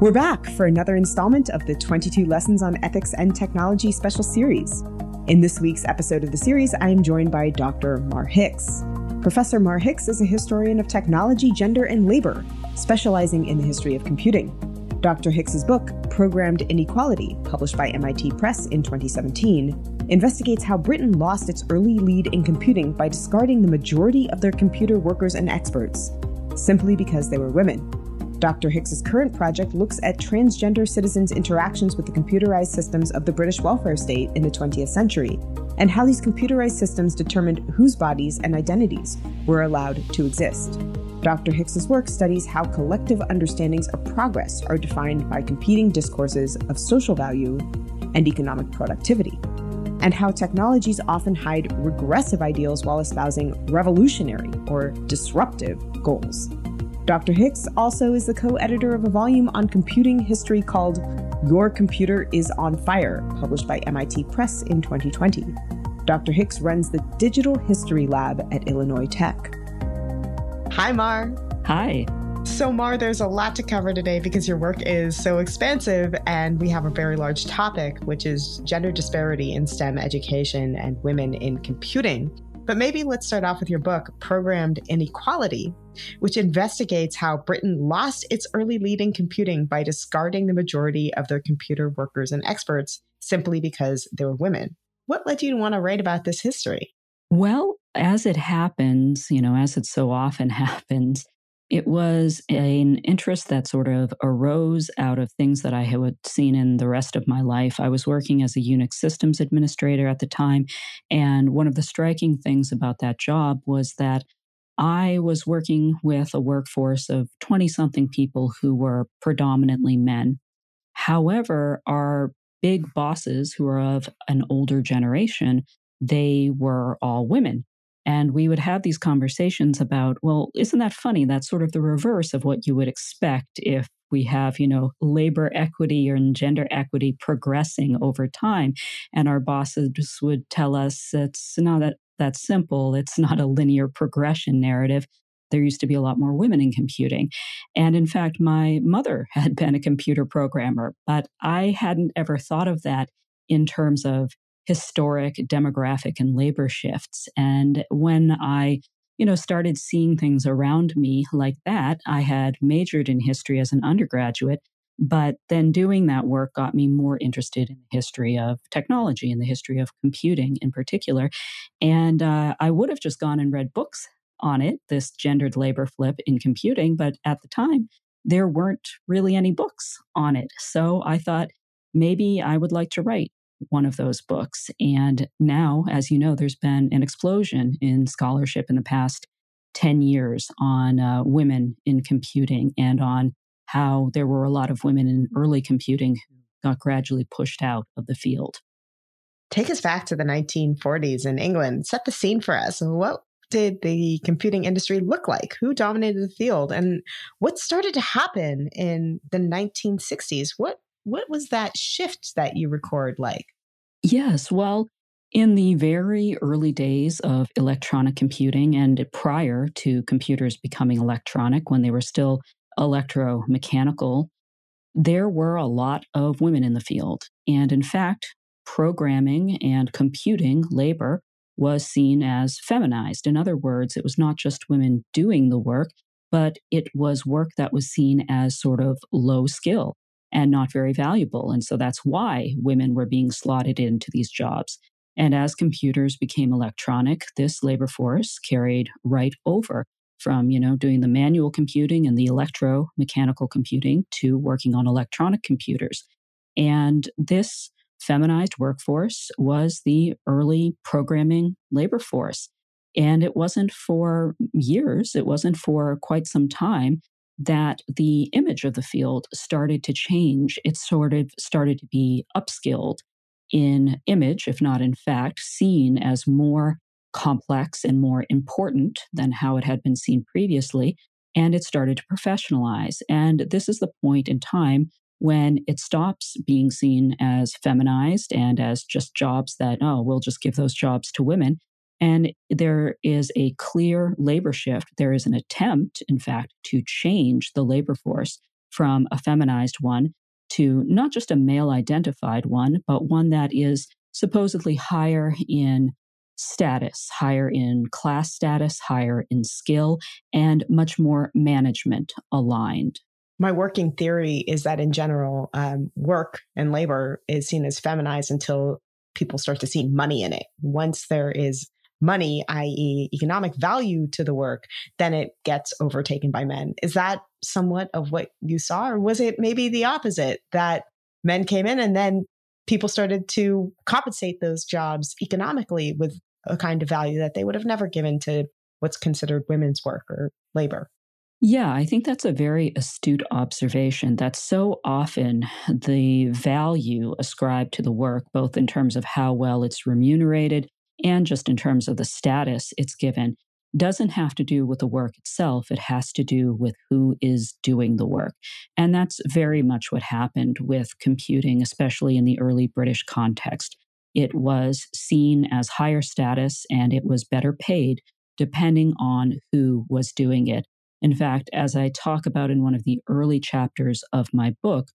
We're back for another installment of the 22 Lessons on Ethics and Technology special series. In this week's episode of the series, I am joined by Dr. Mar Hicks. Professor Mar Hicks is a historian of technology, gender, and labor, specializing in the history of computing. Dr. Hicks's book, Programmed Inequality, published by MIT Press in 2017, investigates how Britain lost its early lead in computing by discarding the majority of their computer workers and experts, simply because they were women. Dr. Hicks's current project looks at transgender citizens' interactions with the computerized systems of the British welfare state in the 20th century, and how these computerized systems determined whose bodies and identities were allowed to exist. Dr. Hicks's work studies how collective understandings of progress are defined by competing discourses of social value and economic productivity, and how technologies often hide regressive ideals while espousing revolutionary or disruptive goals. Dr. Hicks also is the co editor of a volume on computing history called Your Computer is on Fire, published by MIT Press in 2020. Dr. Hicks runs the Digital History Lab at Illinois Tech. Hi, Mar. Hi. So, Mar, there's a lot to cover today because your work is so expansive, and we have a very large topic, which is gender disparity in STEM education and women in computing. But maybe let's start off with your book, Programmed Inequality, which investigates how Britain lost its early lead in computing by discarding the majority of their computer workers and experts simply because they were women. What led you to want to write about this history? Well, as it happens, you know, as it so often happens, it was an interest that sort of arose out of things that I had seen in the rest of my life. I was working as a Unix systems administrator at the time. And one of the striking things about that job was that I was working with a workforce of 20 something people who were predominantly men. However, our big bosses who are of an older generation, they were all women. And we would have these conversations about, well, isn't that funny? That's sort of the reverse of what you would expect if we have, you know, labor equity and gender equity progressing over time. And our bosses would tell us it's not that, that simple. It's not a linear progression narrative. There used to be a lot more women in computing. And in fact, my mother had been a computer programmer, but I hadn't ever thought of that in terms of historic demographic and labor shifts. And when I you know started seeing things around me like that i had majored in history as an undergraduate but then doing that work got me more interested in the history of technology and the history of computing in particular and uh, i would have just gone and read books on it this gendered labor flip in computing but at the time there weren't really any books on it so i thought maybe i would like to write one of those books. And now, as you know, there's been an explosion in scholarship in the past 10 years on uh, women in computing and on how there were a lot of women in early computing who got gradually pushed out of the field. Take us back to the 1940s in England. Set the scene for us. What did the computing industry look like? Who dominated the field? And what started to happen in the 1960s? What what was that shift that you record like? Yes, well, in the very early days of electronic computing and prior to computers becoming electronic, when they were still electromechanical, there were a lot of women in the field. And in fact, programming and computing labor was seen as feminized. In other words, it was not just women doing the work, but it was work that was seen as sort of low skill and not very valuable. And so that's why women were being slotted into these jobs. And as computers became electronic, this labor force carried right over from, you know, doing the manual computing and the electromechanical computing to working on electronic computers. And this feminized workforce was the early programming labor force. And it wasn't for years, it wasn't for quite some time that the image of the field started to change. It sort of started to be upskilled in image, if not in fact, seen as more complex and more important than how it had been seen previously. And it started to professionalize. And this is the point in time when it stops being seen as feminized and as just jobs that, oh, we'll just give those jobs to women. And there is a clear labor shift. There is an attempt, in fact, to change the labor force from a feminized one to not just a male identified one, but one that is supposedly higher in status, higher in class status, higher in skill, and much more management aligned. My working theory is that in general, um, work and labor is seen as feminized until people start to see money in it. Once there is money, i.e., economic value to the work, then it gets overtaken by men. Is that somewhat of what you saw? Or was it maybe the opposite that men came in and then people started to compensate those jobs economically with a kind of value that they would have never given to what's considered women's work or labor? Yeah, I think that's a very astute observation. That so often the value ascribed to the work, both in terms of how well it's remunerated and just in terms of the status it's given, doesn't have to do with the work itself. It has to do with who is doing the work. And that's very much what happened with computing, especially in the early British context. It was seen as higher status and it was better paid depending on who was doing it. In fact, as I talk about in one of the early chapters of my book,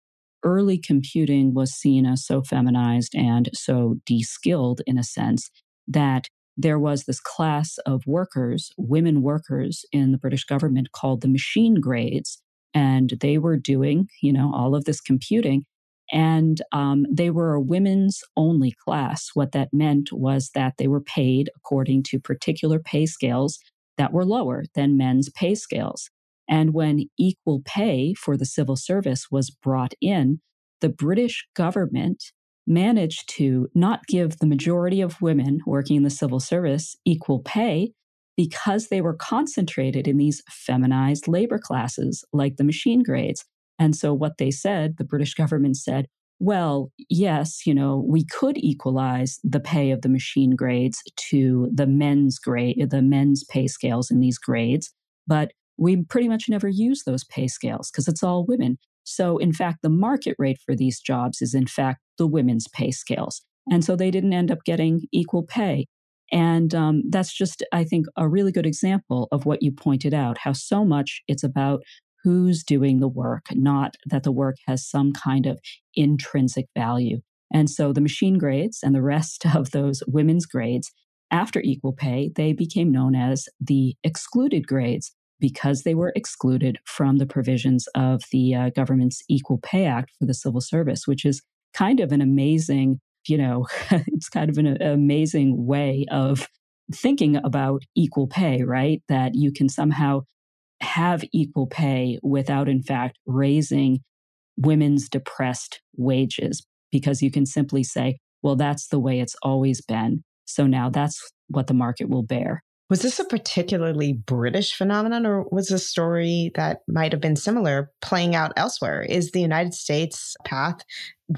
early computing was seen as so feminized and so de skilled in a sense that there was this class of workers, women workers in the British government called the machine grades. And they were doing, you know, all of this computing. And um, they were a women's only class. What that meant was that they were paid according to particular pay scales that were lower than men's pay scales. And when equal pay for the civil service was brought in, the British government managed to not give the majority of women working in the civil service equal pay because they were concentrated in these feminized labor classes like the machine grades. And so, what they said, the British government said, well, yes, you know, we could equalize the pay of the machine grades to the men's grade, the men's pay scales in these grades, but we pretty much never use those pay scales because it's all women. So, in fact, the market rate for these jobs is, in fact, the women's pay scales. And so they didn't end up getting equal pay. And um, that's just, I think, a really good example of what you pointed out how so much it's about who's doing the work, not that the work has some kind of intrinsic value. And so the machine grades and the rest of those women's grades, after equal pay, they became known as the excluded grades because they were excluded from the provisions of the uh, government's Equal Pay Act for the civil service, which is kind of an amazing, you know, it's kind of an amazing way of thinking about equal pay, right? That you can somehow have equal pay without, in fact, raising women's depressed wages, because you can simply say, well, that's the way it's always been. So now that's what the market will bear. Was this a particularly British phenomenon, or was a story that might have been similar playing out elsewhere? Is the United States path,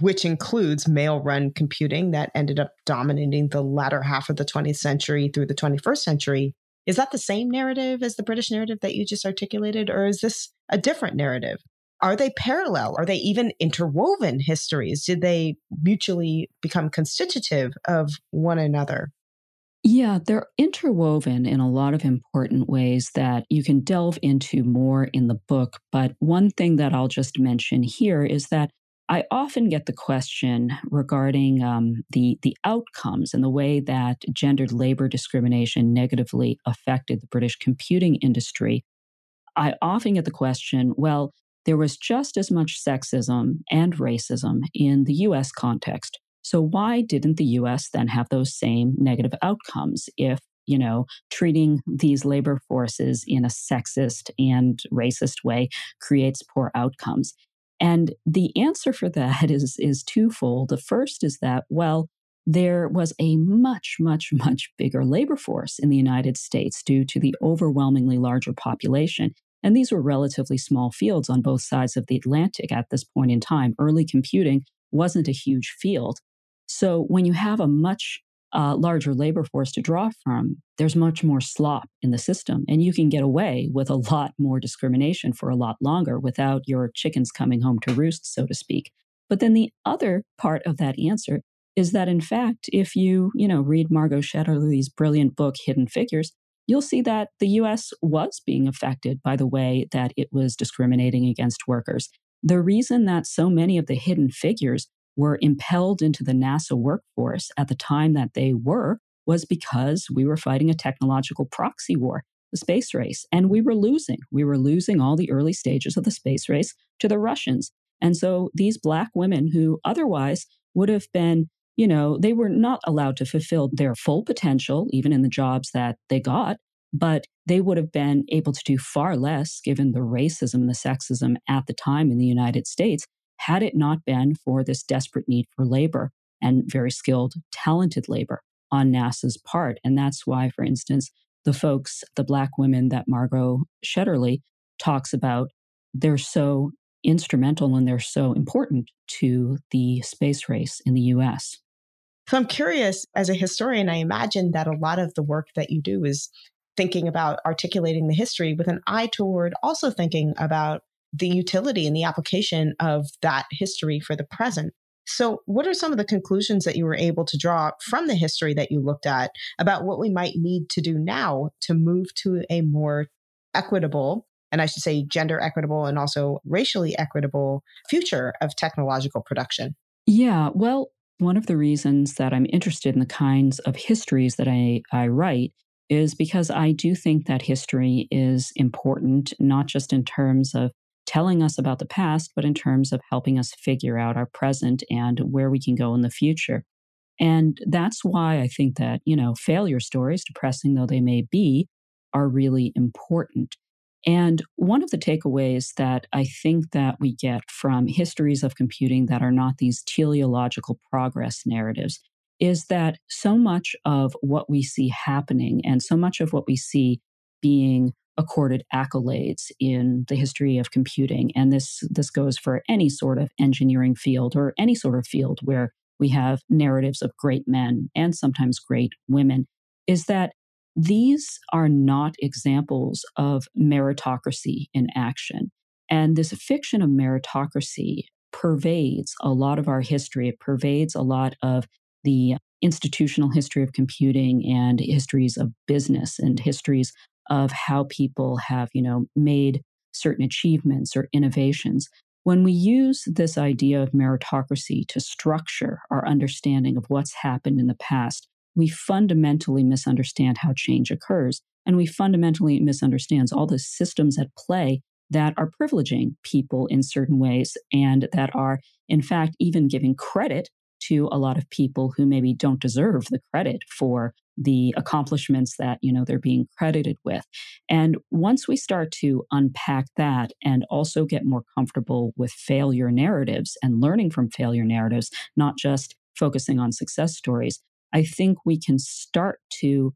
which includes male run computing that ended up dominating the latter half of the 20th century through the 21st century, is that the same narrative as the British narrative that you just articulated, or is this a different narrative? Are they parallel? Are they even interwoven histories? Did they mutually become constitutive of one another? Yeah, they're interwoven in a lot of important ways that you can delve into more in the book. But one thing that I'll just mention here is that I often get the question regarding um, the the outcomes and the way that gendered labor discrimination negatively affected the British computing industry. I often get the question, well, there was just as much sexism and racism in the U.S. context. So why didn't the US then have those same negative outcomes if, you know, treating these labor forces in a sexist and racist way creates poor outcomes? And the answer for that is, is twofold. The first is that, well, there was a much, much, much bigger labor force in the United States due to the overwhelmingly larger population. And these were relatively small fields on both sides of the Atlantic at this point in time. Early computing wasn't a huge field. So when you have a much uh, larger labor force to draw from, there's much more slop in the system. And you can get away with a lot more discrimination for a lot longer without your chickens coming home to roost, so to speak. But then the other part of that answer is that in fact, if you, you know, read Margot Shetterly's brilliant book, Hidden Figures, you'll see that the US was being affected by the way that it was discriminating against workers. The reason that so many of the hidden figures were impelled into the NASA workforce at the time that they were was because we were fighting a technological proxy war, the space race, and we were losing. We were losing all the early stages of the space race to the Russians. And so these Black women who otherwise would have been, you know, they were not allowed to fulfill their full potential, even in the jobs that they got, but they would have been able to do far less given the racism and the sexism at the time in the United States had it not been for this desperate need for labor and very skilled, talented labor on NASA's part. And that's why, for instance, the folks, the Black women that Margot Shetterly talks about, they're so instrumental and they're so important to the space race in the US. So I'm curious, as a historian, I imagine that a lot of the work that you do is thinking about articulating the history with an eye toward also thinking about the utility and the application of that history for the present. So, what are some of the conclusions that you were able to draw from the history that you looked at about what we might need to do now to move to a more equitable, and I should say gender equitable and also racially equitable future of technological production? Yeah, well, one of the reasons that I'm interested in the kinds of histories that I, I write is because I do think that history is important, not just in terms of telling us about the past, but in terms of helping us figure out our present and where we can go in the future. And that's why I think that, you know, failure stories, depressing though they may be, are really important. And one of the takeaways that I think that we get from histories of computing that are not these teleological progress narratives is that so much of what we see happening and so much of what we see being accorded accolades in the history of computing. And this, this goes for any sort of engineering field or any sort of field where we have narratives of great men and sometimes great women, is that these are not examples of meritocracy in action. And this fiction of meritocracy pervades a lot of our history. It pervades a lot of the institutional history of computing and histories of business and histories of how people have, you know, made certain achievements or innovations. When we use this idea of meritocracy to structure our understanding of what's happened in the past, we fundamentally misunderstand how change occurs. And we fundamentally misunderstand all the systems at play that are privileging people in certain ways and that are, in fact, even giving credit to a lot of people who maybe don't deserve the credit for the accomplishments that you know they're being credited with. And once we start to unpack that and also get more comfortable with failure narratives and learning from failure narratives not just focusing on success stories i think we can start to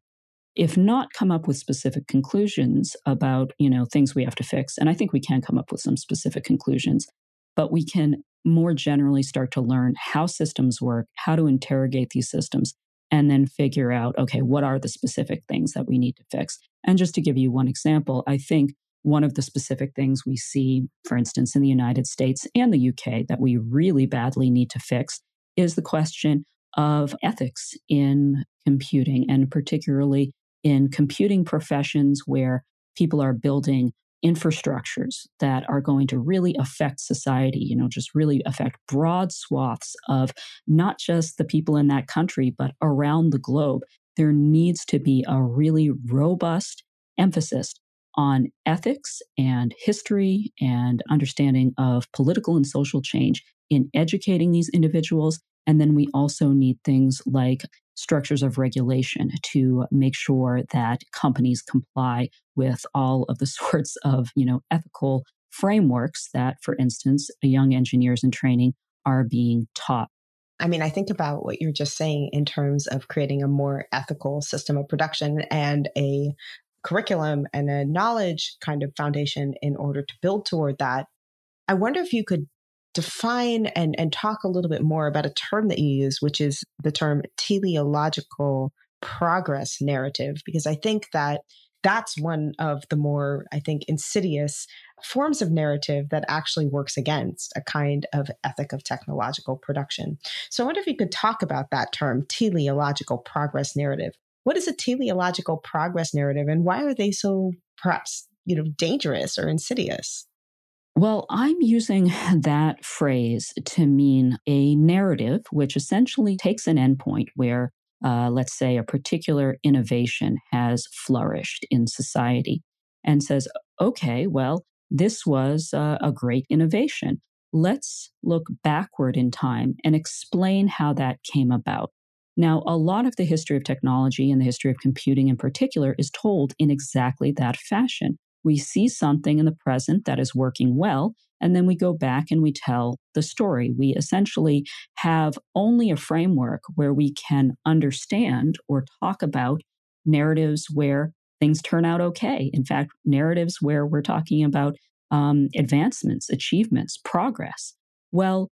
if not come up with specific conclusions about you know things we have to fix and i think we can come up with some specific conclusions but we can more generally start to learn how systems work how to interrogate these systems and then figure out, okay, what are the specific things that we need to fix? And just to give you one example, I think one of the specific things we see, for instance, in the United States and the UK that we really badly need to fix is the question of ethics in computing and particularly in computing professions where people are building infrastructures that are going to really affect society, you know, just really affect broad swaths of not just the people in that country, but around the globe. There needs to be a really robust emphasis on ethics and history and understanding of political and social change in educating these individuals. And then we also need things like structures of regulation to make sure that companies comply with all of the sorts of you know ethical frameworks that for instance young engineers in training are being taught I mean, I think about what you're just saying in terms of creating a more ethical system of production and a curriculum and a knowledge kind of foundation in order to build toward that. I wonder if you could define and, and talk a little bit more about a term that you use, which is the term teleological progress narrative, because I think that that's one of the more, I think, insidious forms of narrative that actually works against a kind of ethic of technological production. So I wonder if you could talk about that term, teleological progress narrative. What is a teleological progress narrative and why are they so perhaps, you know, dangerous or insidious? Well, I'm using that phrase to mean a narrative which essentially takes an endpoint where, uh, let's say, a particular innovation has flourished in society and says, okay, well, this was uh, a great innovation. Let's look backward in time and explain how that came about. Now, a lot of the history of technology and the history of computing in particular is told in exactly that fashion we see something in the present that is working well, and then we go back and we tell the story. We essentially have only a framework where we can understand or talk about narratives where things turn out okay. In fact, narratives where we're talking about um, advancements, achievements, progress. Well,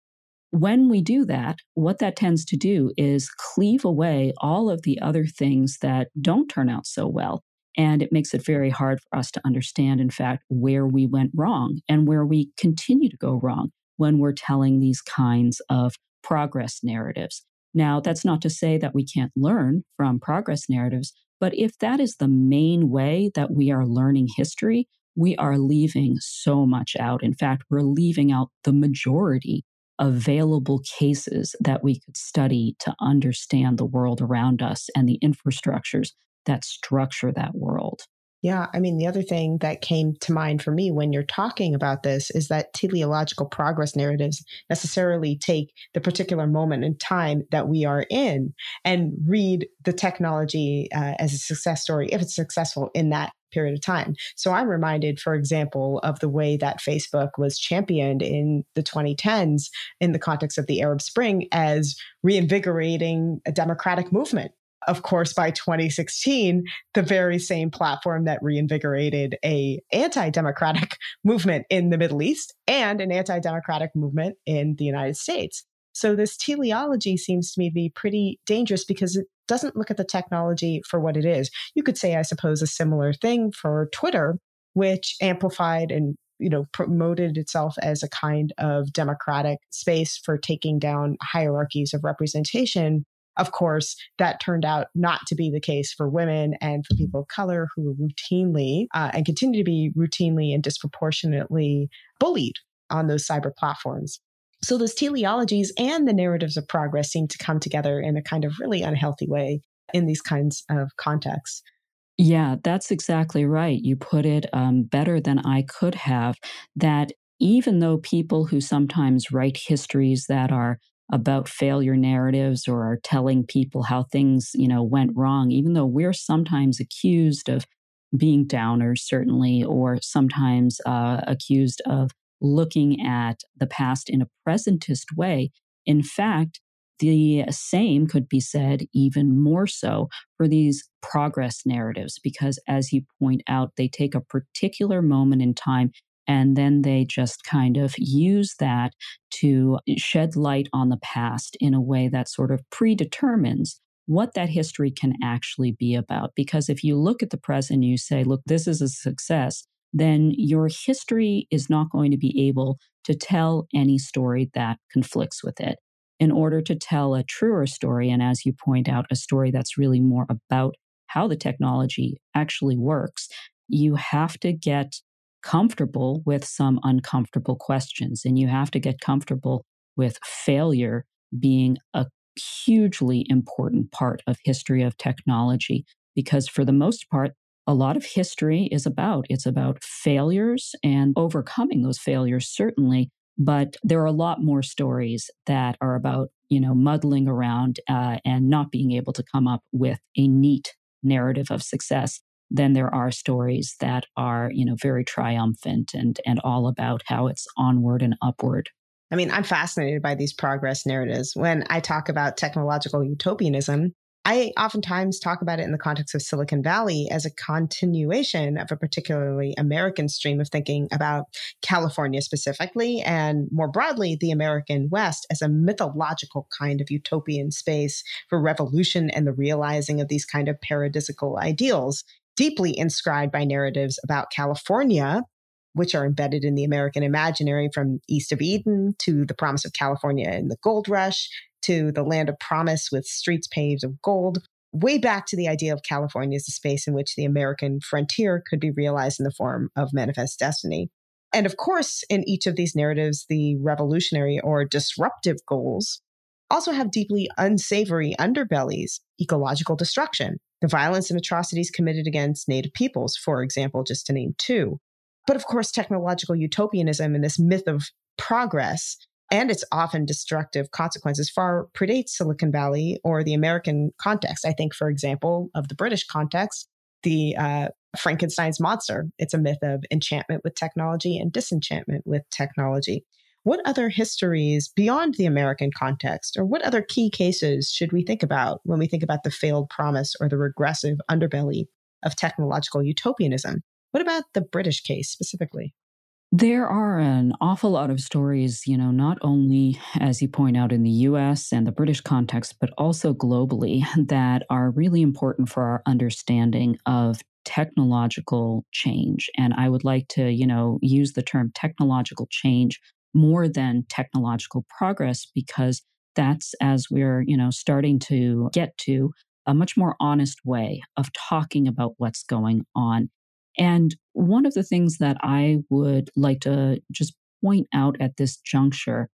when we do that, what that tends to do is cleave away all of the other things that don't turn out so well and it makes it very hard for us to understand, in fact, where we went wrong and where we continue to go wrong when we're telling these kinds of progress narratives. Now, that's not to say that we can't learn from progress narratives, but if that is the main way that we are learning history, we are leaving so much out. In fact, we're leaving out the majority available cases that we could study to understand the world around us and the infrastructures that structure that world. Yeah. I mean, the other thing that came to mind for me when you're talking about this is that teleological progress narratives necessarily take the particular moment in time that we are in and read the technology uh, as a success story if it's successful in that period of time. So I'm reminded, for example, of the way that Facebook was championed in the 2010s in the context of the Arab Spring as reinvigorating a democratic movement of course, by 2016, the very same platform that reinvigorated a anti-democratic movement in the Middle East and an anti-democratic movement in the United States. So this teleology seems to me to be pretty dangerous because it doesn't look at the technology for what it is. You could say, I suppose, a similar thing for Twitter, which amplified and you know promoted itself as a kind of democratic space for taking down hierarchies of representation of course, that turned out not to be the case for women and for people of color who were routinely uh, and continue to be routinely and disproportionately bullied on those cyber platforms. So those teleologies and the narratives of progress seem to come together in a kind of really unhealthy way in these kinds of contexts. Yeah, that's exactly right. You put it um, better than I could have. That even though people who sometimes write histories that are about failure narratives or are telling people how things, you know, went wrong, even though we're sometimes accused of being downers, certainly, or sometimes uh, accused of looking at the past in a presentist way. In fact, the same could be said even more so for these progress narratives, because as you point out, they take a particular moment in time and then they just kind of use that to eh, shed light on the past in a way that sort of predetermines what that history can actually be about. Because if you look at the present, you say, look, this is a success, then your history is not going to be able to tell any story that conflicts with it. In order to tell a truer story, and as you point out, a story that's really more about how the technology actually works, you have to get comfortable with some uncomfortable questions. And you have to get comfortable with failure being a hugely important part of history of technology because for the most part a lot of history is about it's about failures and overcoming those failures certainly but there are a lot more stories that are about you know muddling around uh, and not being able to come up with a neat narrative of success then there are stories that are, you know, very triumphant and and all about how it's onward and upward. I mean, I'm fascinated by these progress narratives. When I talk about technological utopianism, I oftentimes talk about it in the context of Silicon Valley as a continuation of a particularly American stream of thinking about California specifically, and more broadly, the American West as a mythological kind of utopian space for revolution and the realizing of these kind of paradisical ideals, deeply inscribed by narratives about California which are embedded in the American imaginary from East of Eden to the promise of California in the gold rush to the land of promise with streets paved of gold, way back to the idea of California as a space in which the American frontier could be realized in the form of manifest destiny. And of course, in each of these narratives, the revolutionary or disruptive goals also have deeply unsavory underbellies, ecological destruction, the violence and atrocities committed against Native peoples, for example, just to name two. But of course, technological utopianism and this myth of progress and its often destructive consequences far predates Silicon Valley or the American context. I think, for example, of the British context, the uh, Frankenstein's monster. It's a myth of enchantment with technology and disenchantment with technology. What other histories beyond the American context, or what other key cases should we think about when we think about the failed promise or the regressive underbelly of technological utopianism? What about the British case specifically? There are an awful lot of stories, you know, not only, as you point out, in the US and the British context, but also globally, that are really important for our understanding of technological change. And I would like to, you know, use the term technological change more than technological progress because that's as we're, you know, starting to get to a much more honest way of talking about what's going on and one of the things that I would like to just point out at this juncture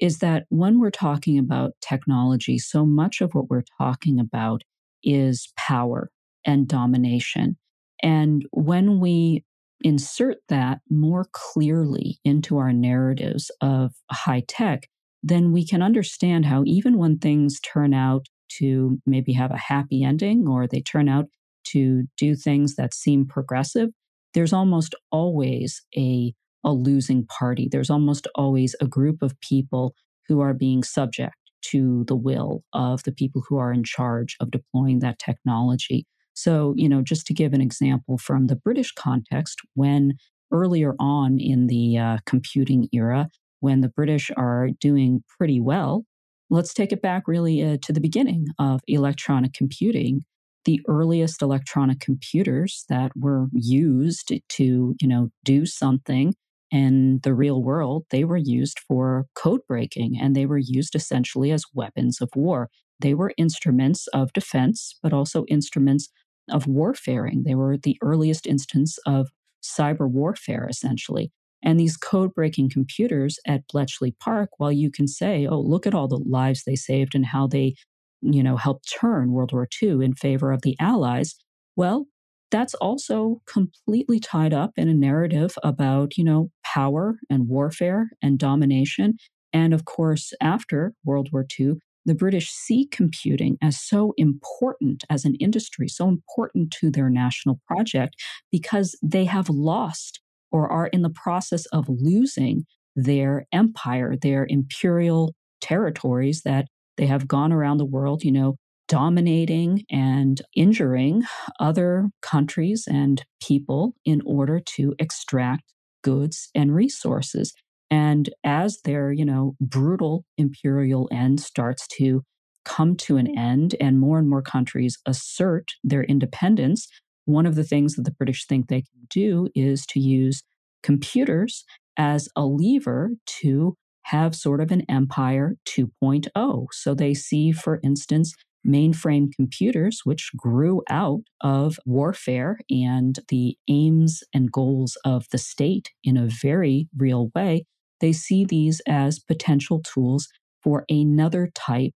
is that when we're talking about technology, so much of what we're talking about is power and domination. And when we insert that more clearly into our narratives of high tech, then we can understand how even when things turn out to maybe have a happy ending or they turn out to do things that seem progressive, there's almost always a, a losing party. There's almost always a group of people who are being subject to the will of the people who are in charge of deploying that technology. So, you know, just to give an example from the British context, when earlier on in the uh, computing era, when the British are doing pretty well, let's take it back really uh, to the beginning of electronic computing the earliest electronic computers that were used to, you know, do something in the real world, they were used for code breaking and they were used essentially as weapons of war. They were instruments of defense, but also instruments of warfaring. They were the earliest instance of cyber warfare, essentially. And these code breaking computers at Bletchley Park, while you can say, oh, look at all the lives they saved and how they you know, helped turn World War II in favor of the Allies, well, that's also completely tied up in a narrative about, you know, power and warfare and domination. And of course, after World War II, the British see computing as so important as an industry, so important to their national project, because they have lost or are in the process of losing their empire, their imperial territories that they have gone around the world, you know, dominating and injuring other countries and people in order to extract goods and resources. And as their, you know, brutal imperial end starts to come to an end and more and more countries assert their independence, one of the things that the British think they can do is to use computers as a lever to have sort of an empire 2.0. So they see, for instance, mainframe computers, which grew out of warfare and the aims and goals of the state in a very real way. They see these as potential tools for another type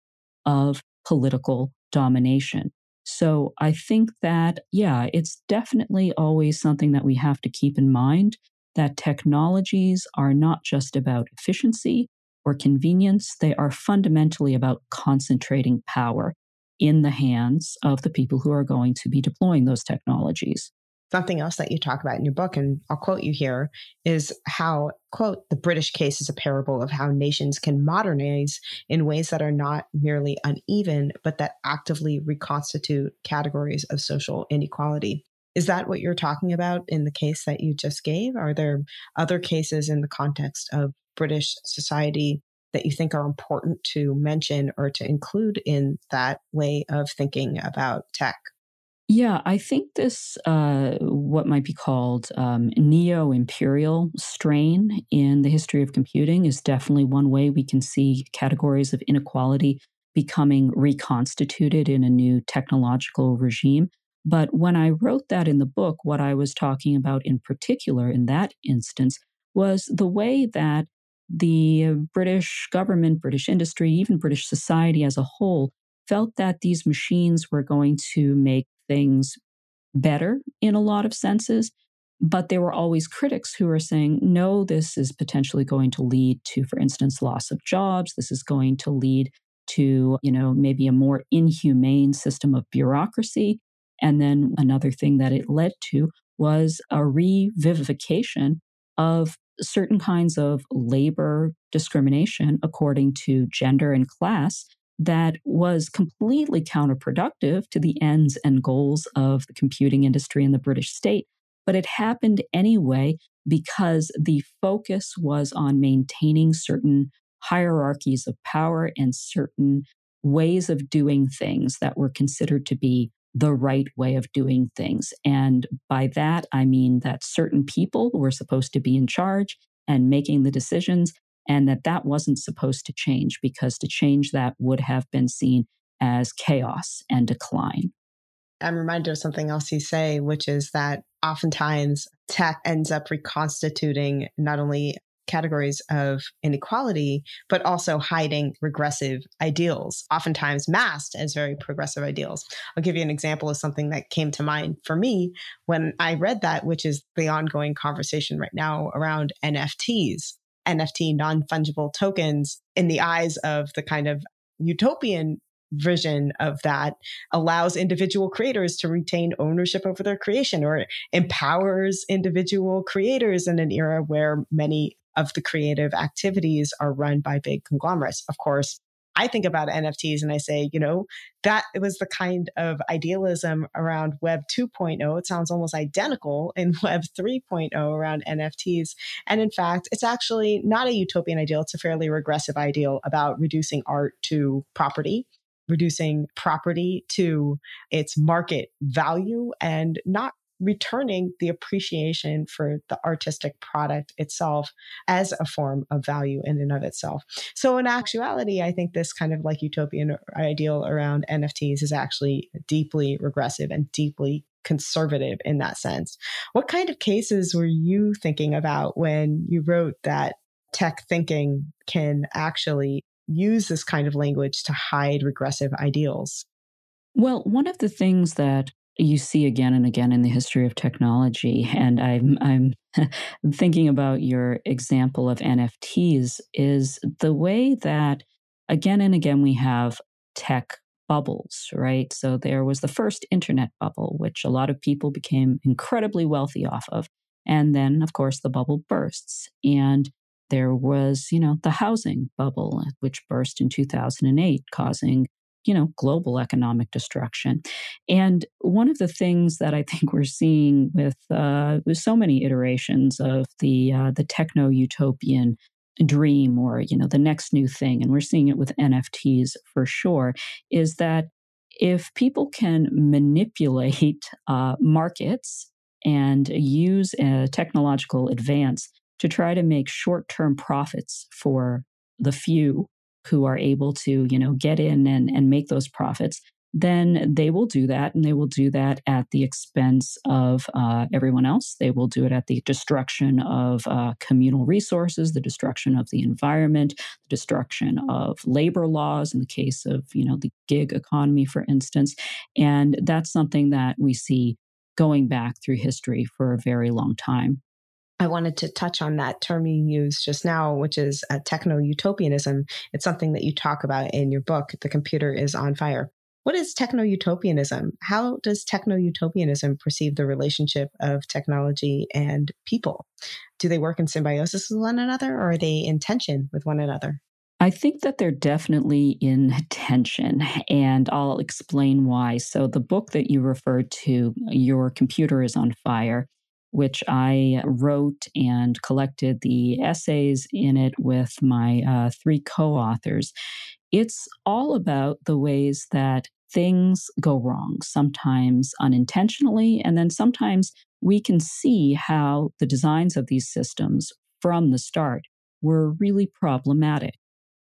of political domination. So I think that, yeah, it's definitely always something that we have to keep in mind that technologies are not just about efficiency or convenience, they are fundamentally about concentrating power in the hands of the people who are going to be deploying those technologies. Something else that you talk about in your book, and I'll quote you here, is how, quote, the British case is a parable of how nations can modernize in ways that are not merely uneven, but that actively reconstitute categories of social inequality. Is that what you're talking about in the case that you just gave? Are there other cases in the context of British society that you think are important to mention or to include in that way of thinking about tech? Yeah, I think this, uh, what might be called um, neo imperial strain in the history of computing, is definitely one way we can see categories of inequality becoming reconstituted in a new technological regime. But when I wrote that in the book, what I was talking about in particular in that instance was the way that the British government, British industry, even British society as a whole felt that these machines were going to make things better in a lot of senses. But there were always critics who were saying, no, this is potentially going to lead to, for instance, loss of jobs. This is going to lead to, you know, maybe a more inhumane system of bureaucracy. And then another thing that it led to was a revivification of certain kinds of labor discrimination according to gender and class that was completely counterproductive to the ends and goals of the computing industry in the British state. But it happened anyway because the focus was on maintaining certain hierarchies of power and certain ways of doing things that were considered to be the right way of doing things. And by that, I mean that certain people were supposed to be in charge and making the decisions, and that that wasn't supposed to change because to change that would have been seen as chaos and decline. I'm reminded of something else you say, which is that oftentimes tech ends up reconstituting not only categories of inequality, but also hiding regressive ideals, oftentimes masked as very progressive ideals. I'll give you an example of something that came to mind for me when I read that, which is the ongoing conversation right now around NFTs. NFT non fungible tokens in the eyes of the kind of utopian vision of that allows individual creators to retain ownership over their creation or empowers individual creators in an era where many of the creative activities are run by big conglomerates. Of course, I think about NFTs and I say, you know, that was the kind of idealism around Web 2.0. It sounds almost identical in Web 3.0 around NFTs. And in fact, it's actually not a utopian ideal, it's a fairly regressive ideal about reducing art to property. Reducing property to its market value and not returning the appreciation for the artistic product itself as a form of value in and of itself. So, in actuality, I think this kind of like utopian ideal around NFTs is actually deeply regressive and deeply conservative in that sense. What kind of cases were you thinking about when you wrote that tech thinking can actually use this kind of language to hide regressive ideals? Well, one of the things that you see again and again in the history of technology. And I'm I'm thinking about your example of NFTs is the way that again and again we have tech bubbles, right? So there was the first internet bubble, which a lot of people became incredibly wealthy off of. And then, of course, the bubble bursts. And there was, you know, the housing bubble, which burst in 2008, causing you know, global economic destruction. And one of the things that I think we're seeing with uh, with so many iterations of the uh, the techno utopian dream or you know the next new thing, and we're seeing it with NFTs for sure, is that if people can manipulate uh, markets and use a technological advance to try to make short term profits for the few who are able to, you know, get in and, and make those profits, then they will do that. And they will do that at the expense of uh, everyone else. They will do it at the destruction of uh, communal resources, the destruction of the environment, the destruction of labor laws in the case of, you know, the gig economy, for instance. And that's something that we see going back through history for a very long time. I wanted to touch on that term you used just now, which is uh, techno utopianism. It's something that you talk about in your book, The Computer is on Fire. What is techno utopianism? How does techno utopianism perceive the relationship of technology and people? Do they work in symbiosis with one another or are they in tension with one another? I think that they're definitely in tension, and I'll explain why. So, the book that you referred to, Your Computer is on Fire, which I wrote and collected the essays in it with my uh, three co authors, it's all about the ways that things go wrong, sometimes unintentionally, and then sometimes we can see how the designs of these systems from the start were really problematic.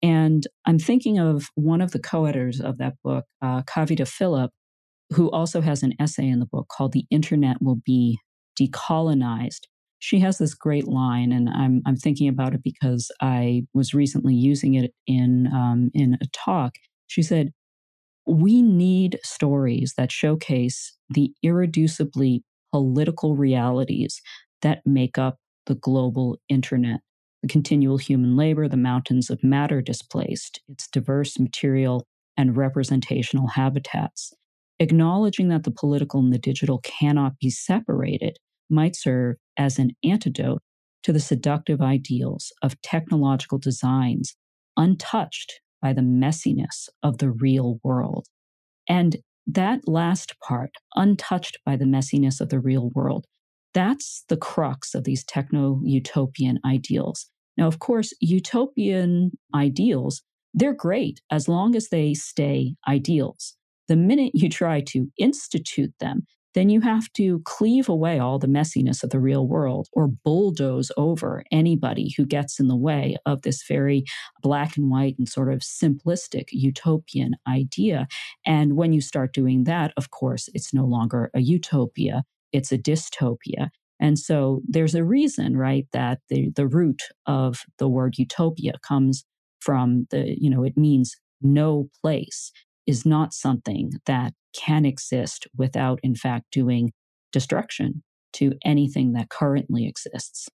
And I'm thinking of one of the co editors of that book, uh, Kavita Philip, who also has an essay in the book called The Internet Will Be Decolonized. She has this great line, and I'm, I'm thinking about it because I was recently using it in, um, in a talk. She said, We need stories that showcase the irreducibly political realities that make up the global internet the continual human labor, the mountains of matter displaced, its diverse material and representational habitats. Acknowledging that the political and the digital cannot be separated might serve as an antidote to the seductive ideals of technological designs untouched by the messiness of the real world. And that last part, untouched by the messiness of the real world, that's the crux of these techno utopian ideals. Now, of course, utopian ideals, they're great as long as they stay ideals. The minute you try to institute them, then you have to cleave away all the messiness of the real world or bulldoze over anybody who gets in the way of this very black and white and sort of simplistic utopian idea. And when you start doing that, of course, it's no longer a utopia, it's a dystopia. And so there's a reason, right, that the, the root of the word utopia comes from the, you know, it means no place is not something that can exist without, in fact, doing destruction to anything that currently exists.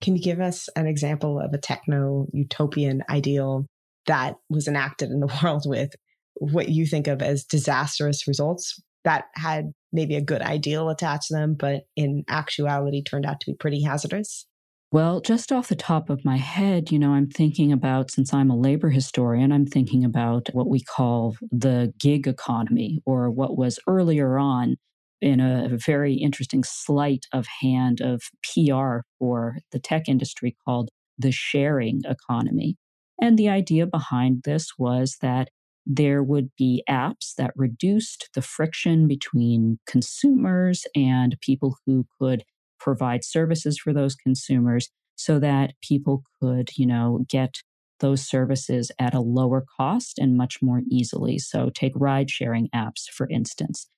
Can you give us an example of a techno utopian ideal that was enacted in the world with what you think of as disastrous results that had maybe a good ideal attached to them, but in actuality turned out to be pretty hazardous? Well, just off the top of my head, you know, I'm thinking about, since I'm a labor historian, I'm thinking about what we call the gig economy, or what was earlier on in a very interesting sleight of hand of PR for the tech industry called the sharing economy. And the idea behind this was that there would be apps that reduced the friction between consumers and people who could provide services for those consumers so that people could, you know, get those services at a lower cost and much more easily. So take ride sharing apps, for instance.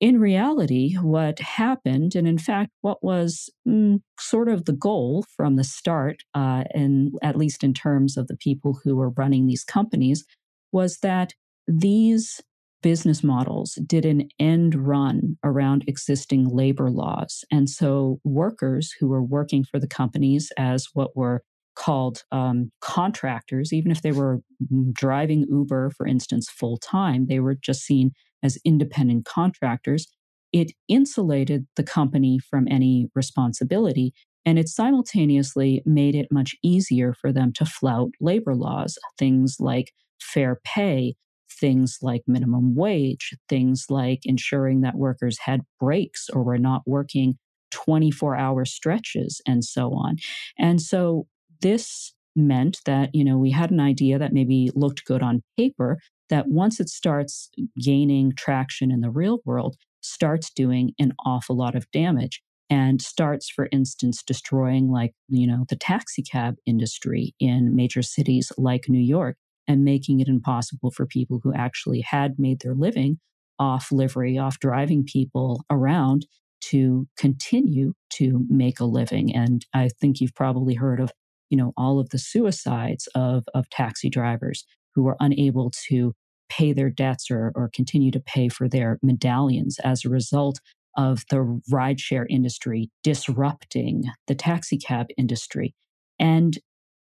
In reality, what happened, and in fact, what was mm, sort of the goal from the start, uh, and at least in terms of the people who were running these companies, was that these business models did an end run around existing labor laws. And so workers who were working for the companies as what were called um, contractors, even if they were driving Uber, for instance, full time, they were just seen as independent contractors. It insulated the company from any responsibility. And it simultaneously made it much easier for them to flout labor laws, things like fair pay, things like minimum wage, things like ensuring that workers had breaks or were not working 24 hour stretches and so on. And so this meant that, you know, we had an idea that maybe looked good on paper that once it starts gaining traction in the real world, starts doing an awful lot of damage and starts, for instance, destroying like, you know, the taxi cab industry in major cities like New York and making it impossible for people who actually had made their living off livery, off driving people around to continue to make a living. And I think you've probably heard of, you know, all of the suicides of, of taxi drivers who are unable to pay their debts or, or continue to pay for their medallions as a result of the rideshare industry disrupting the taxi cab industry. And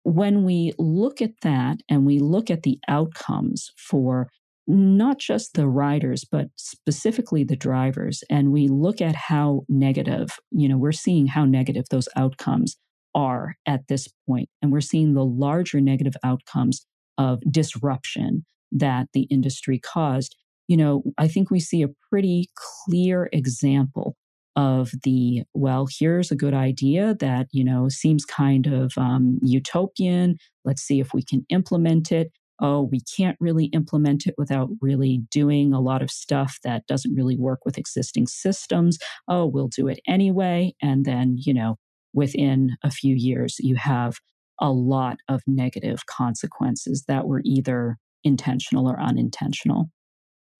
when we look at that and we look at the outcomes for not just the riders, but specifically the drivers. And we look at how negative, you know, we're seeing how negative those outcomes are at this. And we're seeing the larger negative outcomes of disruption that the industry caused. You know, I think we see a pretty clear example of the, well, here's a good idea that, you know, seems kind of um, utopian. Let's see if we can implement it oh, we can't really implement it without really doing a lot of stuff that doesn't really work with existing systems. Oh, we'll do it anyway. And then, you know, within a few years, you have a lot of negative consequences that were either intentional or unintentional.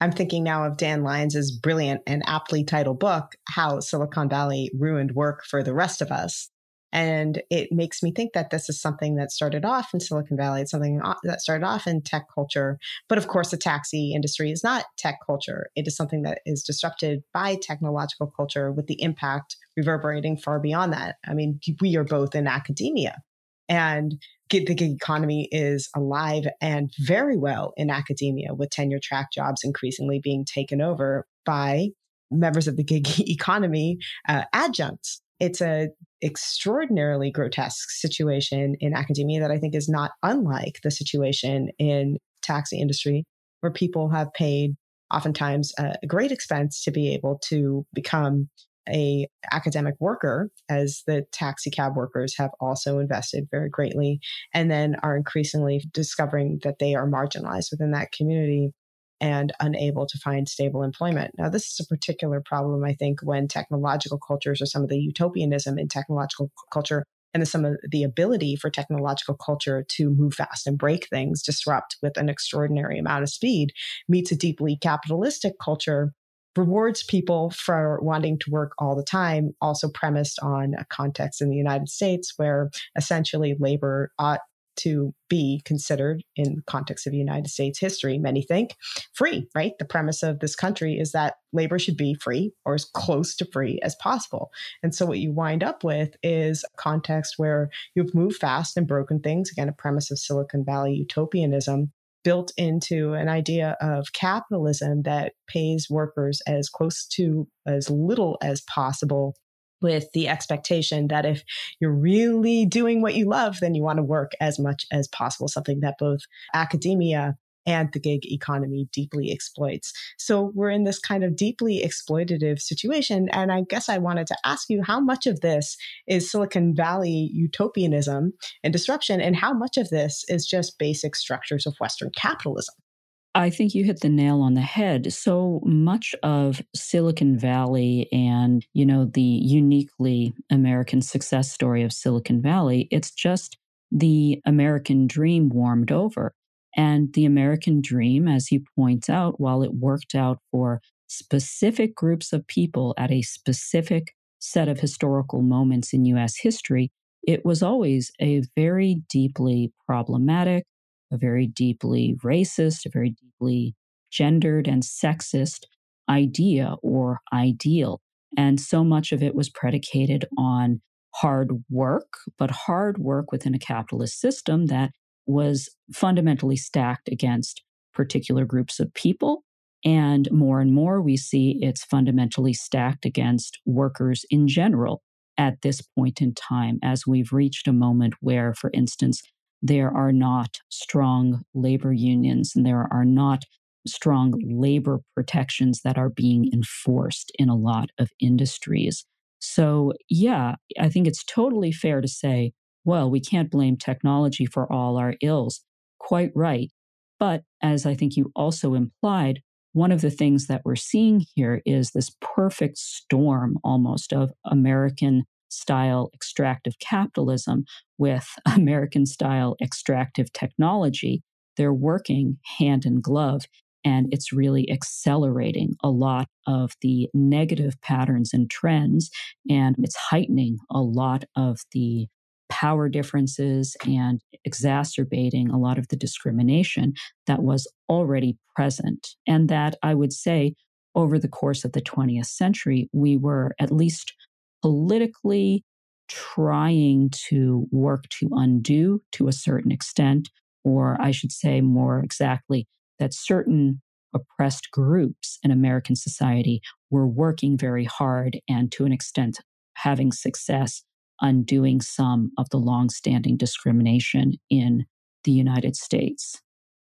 I'm thinking now of Dan Lyons' brilliant and aptly titled book, How Silicon Valley Ruined Work for the Rest of Us. And it makes me think that this is something that started off in Silicon Valley. It's something uh, that started off in tech culture. But of course, the taxi industry is not tech culture. It is something that is disrupted by technological culture with the impact reverberating far beyond that. I mean, we are both in academia. And the gig economy is alive and very well in academia, with tenure track jobs increasingly being taken over by members of the gig economy uh, adjuncts. It's a extraordinarily grotesque situation in academia that I think is not unlike the situation in taxi industry where people have paid oftentimes a great expense to be able to become a academic worker as the taxi cab workers have also invested very greatly and then are increasingly discovering that they are marginalized within that community and unable to find stable employment. Now, this is a particular problem, I think, when technological cultures or some of the utopianism in technological culture and some of the ability for technological culture to move fast and break things, disrupt with an extraordinary amount of speed, meets a deeply capitalistic culture rewards people for wanting to work all the time, also premised on a context in the United States where essentially labor ought to be considered in the context of United States history. Many think free, right? The premise of this country is that labor should be free or as close to free as possible. And so what you wind up with is a context where you've moved fast and broken things. Again, a premise of Silicon Valley utopianism built into an idea of capitalism that pays workers as close to as little as possible with the expectation that if you're really doing what you love, then you want to work as much as possible, something that both academia and the gig economy deeply exploits. So we're in this kind of deeply exploitative situation. And I guess I wanted to ask you how much of this is Silicon Valley utopianism and disruption, and how much of this is just basic structures of Western capitalism? I think you hit the nail on the head. So much of Silicon Valley and, you know, the uniquely American success story of Silicon Valley, it's just the American dream warmed over. And the American dream, as he points out, while it worked out for specific groups of people at a specific set of historical moments in US history, it was always a very deeply problematic, a very deeply racist, a very deeply gendered and sexist idea or ideal. And so much of it was predicated on hard work, but hard work within a capitalist system that was fundamentally stacked against particular groups of people. And more and more, we see it's fundamentally stacked against workers in general at this point in time, as we've reached a moment where, for instance, there are not strong labor unions and there are not strong labor protections that are being enforced in a lot of industries. So, yeah, I think it's totally fair to say, well, we can't blame technology for all our ills. Quite right. But as I think you also implied, one of the things that we're seeing here is this perfect storm almost of American style extractive capitalism with American style extractive technology. They're working hand in glove, and it's really accelerating a lot of the negative patterns and trends, and it's heightening a lot of the power differences and exacerbating a lot of the discrimination that was already present. And that I would say over the course of the 20th century, we were at least politically trying to work to undo to a certain extent, or I should say more exactly, that certain oppressed groups in American society were working very hard and to an extent having success undoing some of the longstanding discrimination in the United States.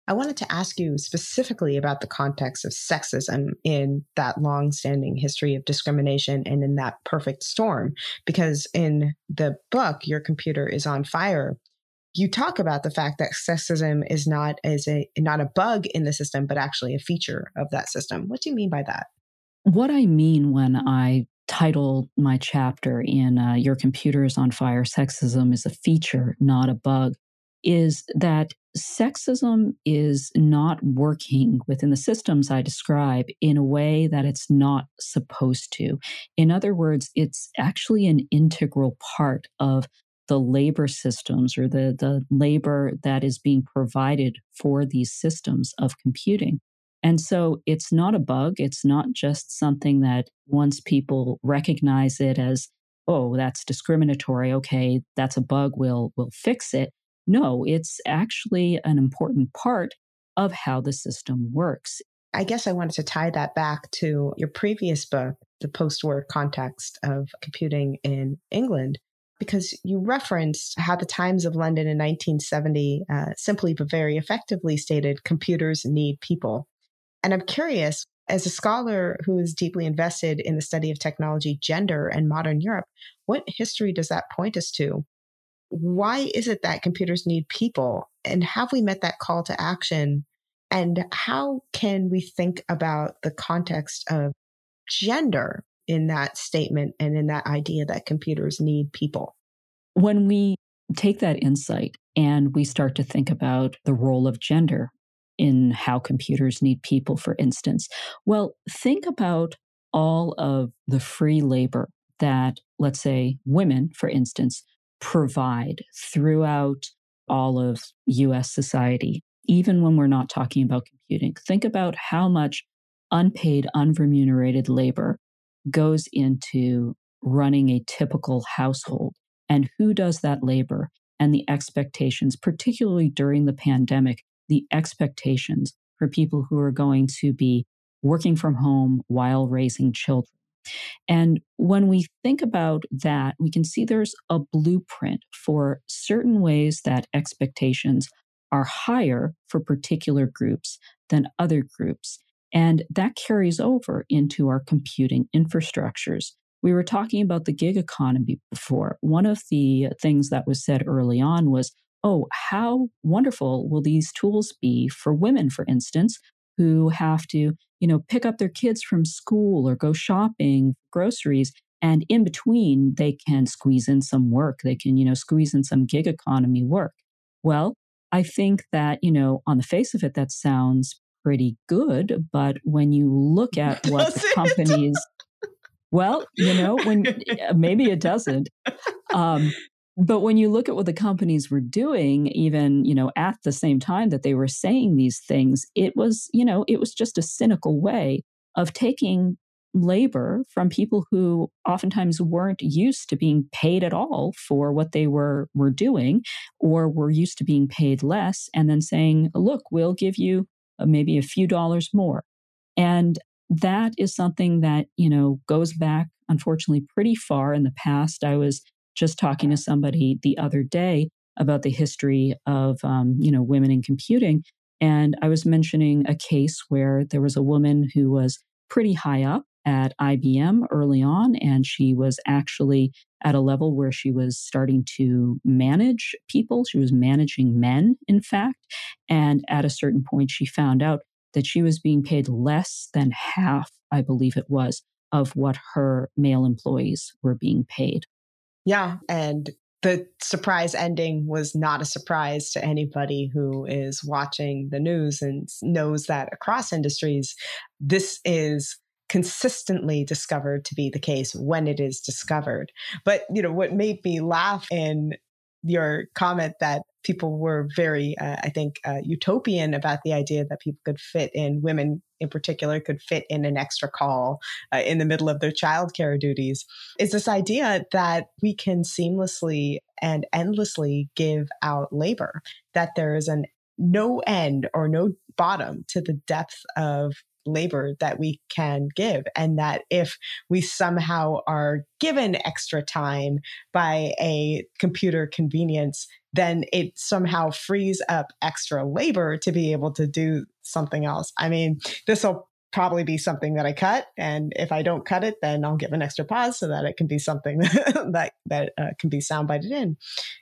I wanted to ask you specifically about the context of sexism in that long-standing history of discrimination and in that perfect storm. Because in the book, Your Computer is on Fire, you talk about the fact that sexism is not as a not a bug in the system, but actually a feature of that system. What do you mean by that? What I mean when I title my chapter in uh, Your Computer is on Fire, Sexism is a Feature, Not a Bug, is that sexism is not working within the systems I describe in a way that it's not supposed to. In other words, it's actually an integral part of the labor systems or the, the labor that is being provided for these systems of computing. And so it's not a bug. It's not just something that once people recognize it as, oh, that's discriminatory. Okay, that's a bug. We'll, we'll fix it. No, it's actually an important part of how the system works. I guess I wanted to tie that back to your previous book, The Post War Context of Computing in England, because you referenced how the Times of London in 1970 uh, simply but very effectively stated computers need people. And I'm curious, as a scholar who is deeply invested in the study of technology, gender, and modern Europe, what history does that point us to? why is it that computers need people? And have we met that call to action? And how can we think about the context of gender in that statement and in that idea that computers need people? When we take that insight and we start to think about the role of gender in how computers need people, for instance, well, think about all of the free labor that, let's say, women, for instance, provide throughout all of US society, even when we're not talking about computing. Think about how much unpaid, unremunerated labor goes into running a typical household and who does that labor and the expectations, particularly during the pandemic, the expectations for people who are going to be working from home while raising children and when we think about that, we can see there's a blueprint for certain ways that expectations are higher for particular groups than other groups. And that carries over into our computing infrastructures. We were talking about the gig economy before. One of the things that was said early on was, oh, how wonderful will these tools be for women, for instance, who have to, you know, pick up their kids from school or go shopping, groceries. And in between, they can squeeze in some work. They can, you know, squeeze in some gig economy work. Well, I think that, you know, on the face of it, that sounds pretty good. But when you look at what the companies, well, you know, when maybe it doesn't. Um, but when you look at what the companies were doing, even, you know, at the same time that they were saying these things, it was, you know, it was just a cynical way of taking labor from people who oftentimes weren't used to being paid at all for what they were were doing or were used to being paid less and then saying look we'll give you uh, maybe a few dollars more. And that is something that you know goes back unfortunately pretty far in the past. I was just talking to somebody the other day about the history of um, you know women in computing and i was mentioning a case where there was a woman who was pretty high up at IBM early on, and she was actually at a level where she was starting to manage people. She was managing men, in fact. And at a certain point, she found out that she was being paid less than half, I believe it was, of what her male employees were being paid. Yeah. And the surprise ending was not a surprise to anybody who is watching the news and knows that across industries, this is consistently discovered to be the case when it is discovered. But, you know, what made me laugh in your comment that people were very, uh, I think, uh, utopian about the idea that people could fit in, women in particular, could fit in an extra call uh, in the middle of their childcare duties, is this idea that we can seamlessly and endlessly give out labor, that there is an no end or no bottom to the depth of labor that we can give. And that if we somehow are given extra time by a computer convenience, then it somehow frees up extra labor to be able to do something else. I mean, this will probably be something that I cut. And if I don't cut it, then I'll give an extra pause so that it can be something that that uh, can be soundbited in,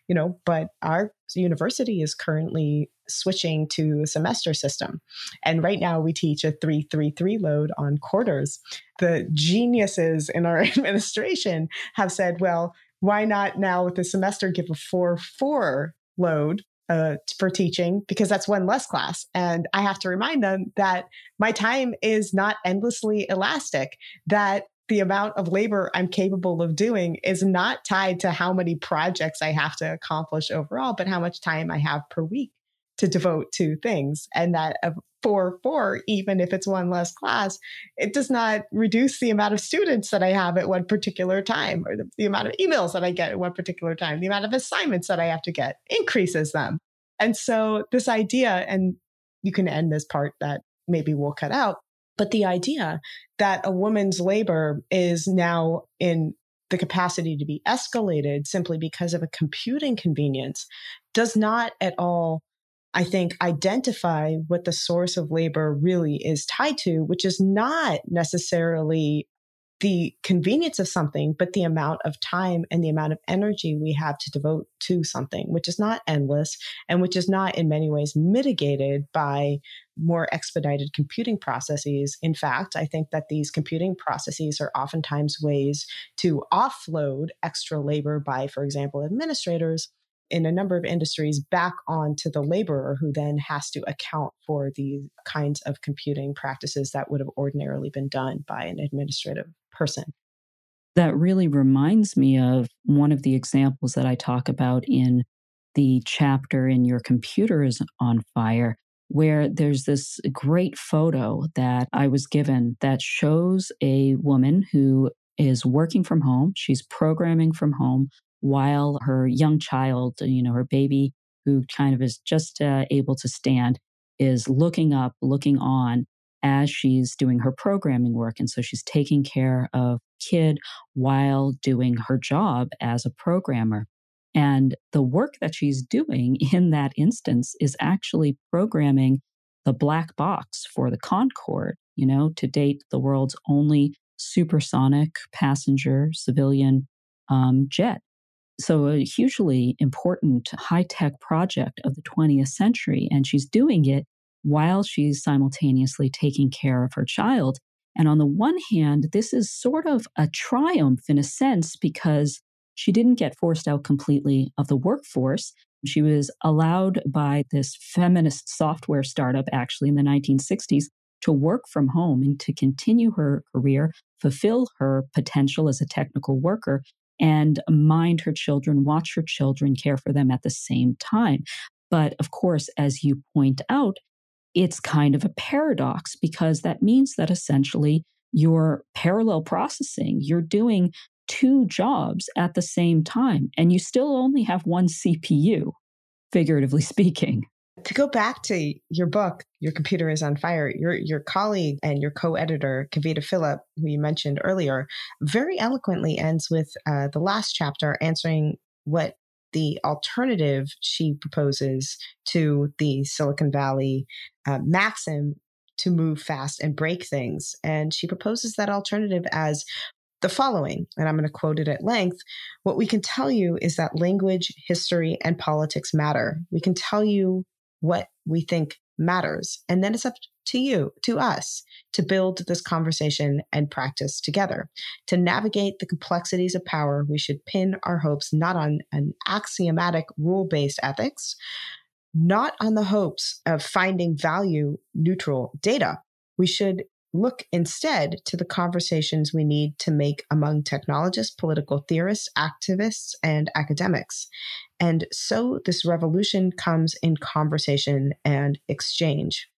you know. But our university is currently switching to a semester system, and right now we teach a three three three load on quarters. The geniuses in our administration have said, well. Why not now with the semester give a 4 4 load uh, for teaching because that's one less class. And I have to remind them that my time is not endlessly elastic, that the amount of labor I'm capable of doing is not tied to how many projects I have to accomplish overall, but how much time I have per week to devote to things. And that uh, of four, four, even if it's one less class, it does not reduce the amount of students that I have at one particular time or the, the amount of emails that I get at one particular time, the amount of assignments that I have to get increases them. And so this idea, and you can end this part that maybe we'll cut out, but the idea that a woman's labor is now in the capacity to be escalated simply because of a computing convenience does not at all I think, identify what the source of labor really is tied to, which is not necessarily the convenience of something, but the amount of time and the amount of energy we have to devote to something, which is not endless and which is not in many ways mitigated by more expedited computing processes. In fact, I think that these computing processes are oftentimes ways to offload extra labor by, for example, administrators in a number of industries back onto the laborer who then has to account for the kinds of computing practices that would have ordinarily been done by an administrative person. That really reminds me of one of the examples that I talk about in the chapter in Your Computer is on Fire, where there's this great photo that I was given that shows a woman who is working from home. She's programming from home while her young child, you know, her baby, who kind of is just uh, able to stand, is looking up, looking on as she's doing her programming work. And so she's taking care of kid while doing her job as a programmer. And the work that she's doing in that instance is actually programming the black box for the Concorde, you know, to date, the world's only supersonic passenger civilian um, jet. So, a hugely important high tech project of the 20th century. And she's doing it while she's simultaneously taking care of her child. And on the one hand, this is sort of a triumph in a sense because she didn't get forced out completely of the workforce. She was allowed by this feminist software startup, actually in the 1960s, to work from home and to continue her career, fulfill her potential as a technical worker, and mind her children, watch her children, care for them at the same time. But of course, as you point out, it's kind of a paradox because that means that essentially you're parallel processing, you're doing two jobs at the same time, and you still only have one CPU, figuratively speaking to go back to your book, Your Computer is on Fire, your, your colleague and your co editor, Kavita Philip, who you mentioned earlier, very eloquently ends with uh, the last chapter answering what the alternative she proposes to the Silicon Valley uh, maxim to move fast and break things. And she proposes that alternative as the following, and I'm going to quote it at length. What we can tell you is that language, history, and politics matter. We can tell you what we think matters. And then it's up to you, to us, to build this conversation and practice together. To navigate the complexities of power, we should pin our hopes not on an axiomatic rule based ethics, not on the hopes of finding value neutral data. We should look instead to the conversations we need to make among technologists, political theorists, activists, and academics. And so this revolution comes in conversation and exchange.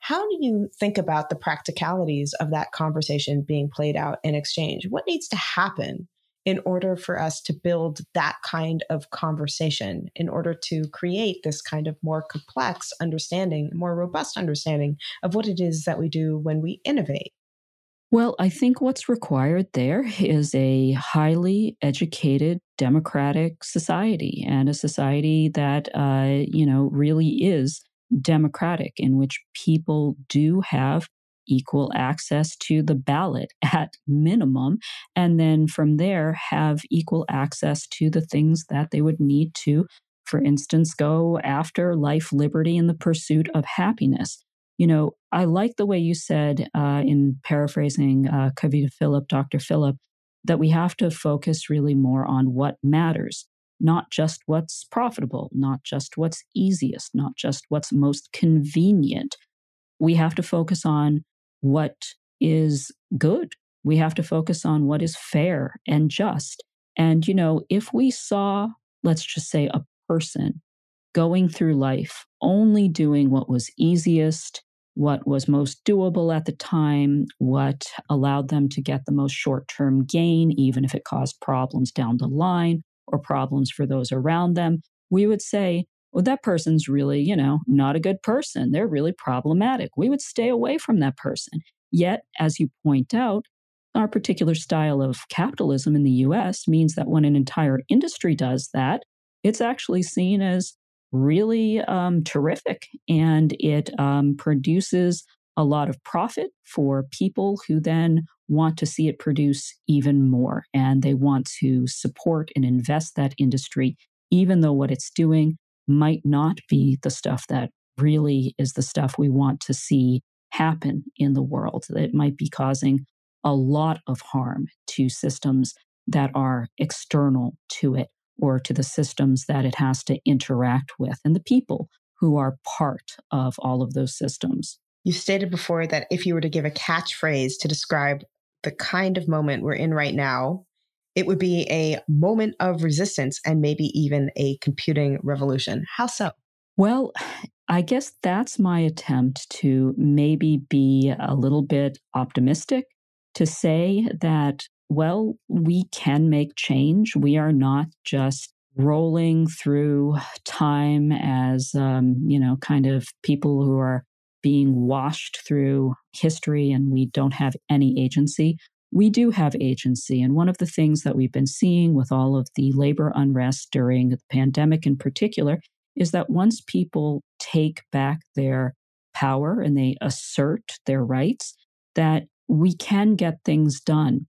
How do you think about the practicalities of that conversation being played out in exchange? What needs to happen in order for us to build that kind of conversation, in order to create this kind of more complex understanding, more robust understanding of what it is that we do when we innovate? Well, I think what's required there is a highly educated democratic society and a society that, uh, you know, really is democratic, in which people do have equal access to the ballot at minimum. And then from there, have equal access to the things that they would need to, for instance, go after life, liberty, and the pursuit of happiness. You know, I like the way you said, uh, in paraphrasing uh, Kavita Philip, Dr. Philip, that we have to focus really more on what matters, not just what's profitable, not just what's easiest, not just what's most convenient. We have to focus on what is good. We have to focus on what is fair and just. And, you know, if we saw, let's just say, a person going through life only doing what was easiest, what was most doable at the time, what allowed them to get the most short term gain, even if it caused problems down the line or problems for those around them, we would say, well, that person's really, you know, not a good person. They're really problematic. We would stay away from that person. Yet, as you point out, our particular style of capitalism in the US means that when an entire industry does that, it's actually seen as really um, terrific and it um, produces a lot of profit for people who then want to see it produce even more and they want to support and invest that industry even though what it's doing might not be the stuff that really is the stuff we want to see happen in the world. It might be causing a lot of harm to systems that are external to it or to the systems that it has to interact with and the people who are part of all of those systems. You stated before that if you were to give a catchphrase to describe the kind of moment we're in right now, it would be a moment of resistance and maybe even a computing revolution. How so? Well, I guess that's my attempt to maybe be a little bit optimistic to say that, well, we can make change. We are not just rolling through time as, um, you know, kind of people who are being washed through history and we don't have any agency we do have agency. And one of the things that we've been seeing with all of the labor unrest during the pandemic in particular is that once people take back their power and they assert their rights, that we can get things done.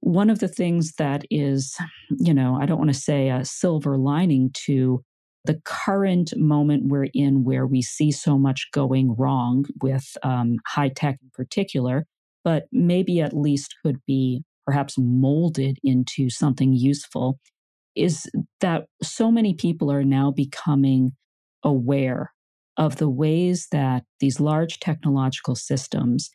One of the things that is, you know, I don't want to say a silver lining to the current moment we're in where we see so much going wrong with um, high tech in particular but maybe at least could be perhaps molded into something useful is that so many people are now becoming aware of the ways that these large technological systems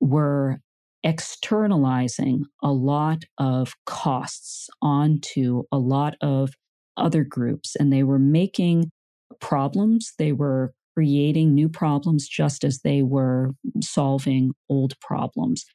were externalizing a lot of costs onto a lot of other groups and they were making problems they were creating new problems just as they were solving old problems.